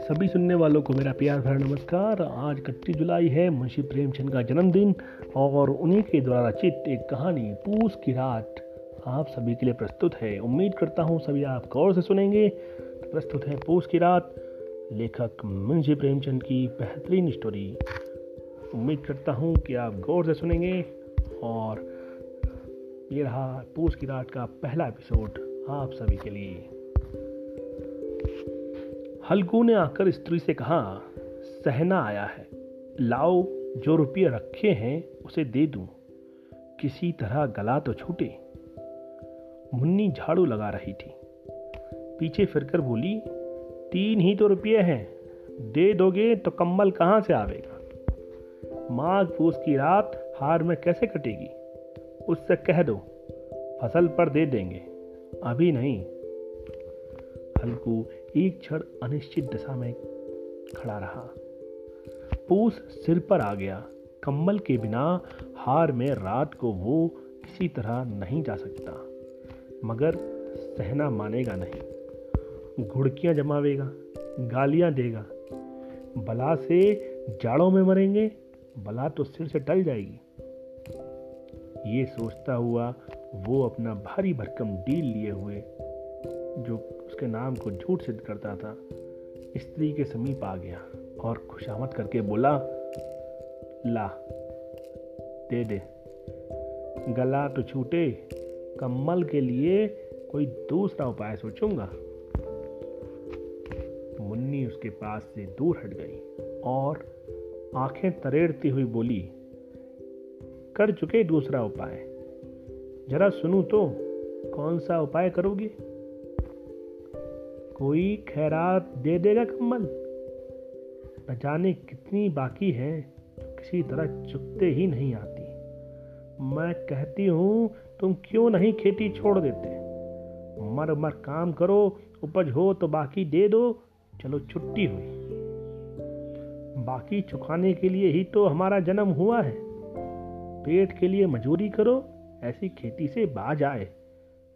सभी सुनने वालों को मेरा प्यार भरा नमस्कार। आज इकतीस जुलाई है, मुंशी प्रेमचंद का जन्मदिन और उन्हीं के द्वारा रचित एक कहानी, पूस की रात। आप सभी के लिए प्रस्तुत है। उम्मीद करता हूँ सभी आप गौर से सुनेंगे। तो प्रस्तुत है पूस की रात, लेखक मुंशी प्रेमचंद की बेहतरीन स्टोरी। उम्मीद करता हूँ कि आप गौर से सुनेंगे और ये रहा पूस की रात का पहला एपिसोड आप सभी के लिए। हल्कू ने आकर स्त्री से कहा, सहना आया है। लाओ, जो रुपये रखे हैं, उसे दे दूँ। किसी तरह गला तो छूटे। मुन्नी झाड़ू लगा रही थी। पीछे फिरकर बोली, तीन ही तो रुपये हैं। दे दोगे तो कम्बल कहाँ से आवेगा? माघ पूस की रात हार में कैसे कटेगी? उससे कह दो, फ़सल पर दे देंगे। अभी नहीं। हल्कू एक क्षण अनिश्चित दिशा में खड़ा रहा। पूस सिर पर आ गया। कम्बल के बिना हार में रात को वो किसी तरह नहीं जा सकता। मगर सहना मानेगा नहीं। घुड़कियाँ जमावेगा, गालियाँ देगा। बला से जाड़ों में मरेंगे, बला तो सिर से टल जाएगी। ये सोचता हुआ वो अपना भारी भरकम डील लिए हुए, जो उसके नाम को झूठ सिद्ध करता था, स्त्री के समीप आ गया और खुशामद करके बोला, ला, दे दे। गला तो छूटे, कम्मल के लिए कोई दूसरा उपाय सोचूँगा। मुन्नी उसके पास से दूर हट गई और आँखें तरेड़ती हुई बोली कर चुके दूसरा उपाय। जरा सुनू तो कौन सा उपाय करोगे? कोई खैरात दे देगा कम्बल न जाने कितनी बाकी है तो किसी तरह चुकते ही नहीं आती। मैं कहती हूँ, तुम क्यों नहीं खेती छोड़ देते? मर मर काम करो, उपज हो तो बाकी दे दो, चलो छुट्टी हुई। बाकी चुकाने के लिए ही तो हमारा जन्म हुआ है। पेट के लिए मजूरी करो, ऐसी खेती से बाज आए।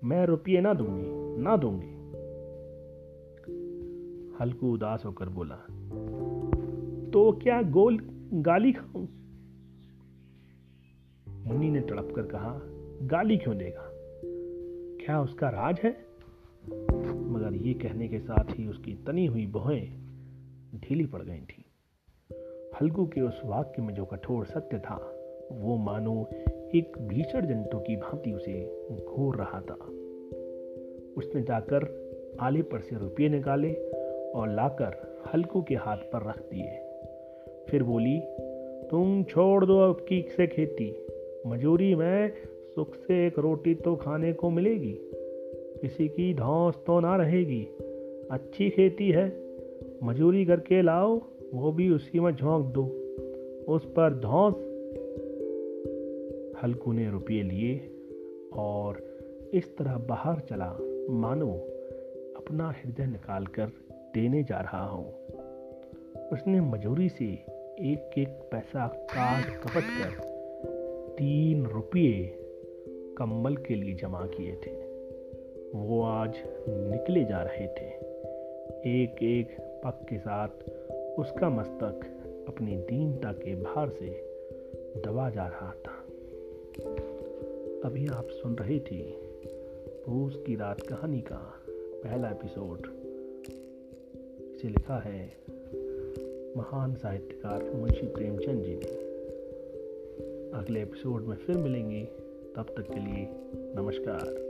मैं रुपये ना दूँगी ना दूँगी। हल्कू उदास होकर बोला तो क्या गोल गाली खाऊं? मुन्नी ने तड़प कर कहा, गाली क्यों देगा? क्या उसका राज है? मगर ये कहने के साथ ही उसकी तनी हुई बोहें ढीली पड़ गई थी। हल्कू के उस वाक्य में जो कठोर सत्य था वो मानो एक भीषण जंतु की भांति उसे घूर रहा था। उसने जाकर आले पर से रुपये निकाले और लाकर हल्कू के हाथ पर रख दिए। फिर बोली, तुम छोड़ दो अब की से खेती। मजूरी में सुख से एक रोटी तो खाने को मिलेगी। किसी की धौस तो ना रहेगी। अच्छी खेती है। मजूरी करके लाओ, वो भी उसी में झोंक दो। उस पर धौस हल्कू ने रुपये लिए और इस तरह बाहर चला। मानो अपना हृदय निकालकर देने जा रहा हूँ। उसने मजूरी से एक एक पैसा काट कपट कर तीन रुपये कम्बल के लिए जमा किए थे। वो आज निकले जा रहे थे। एक एक पग के साथ उसका मस्तक अपनी दीनता के भार से दबा जा रहा था। अभी आप सुन रहे थे भूस की रात कहानी का पहला एपिसोड। इसे लिखा है महान साहित्यकार मुंशी प्रेमचंद जी ने। अगले एपिसोड में फिर मिलेंगे, तब तक के लिए नमस्कार।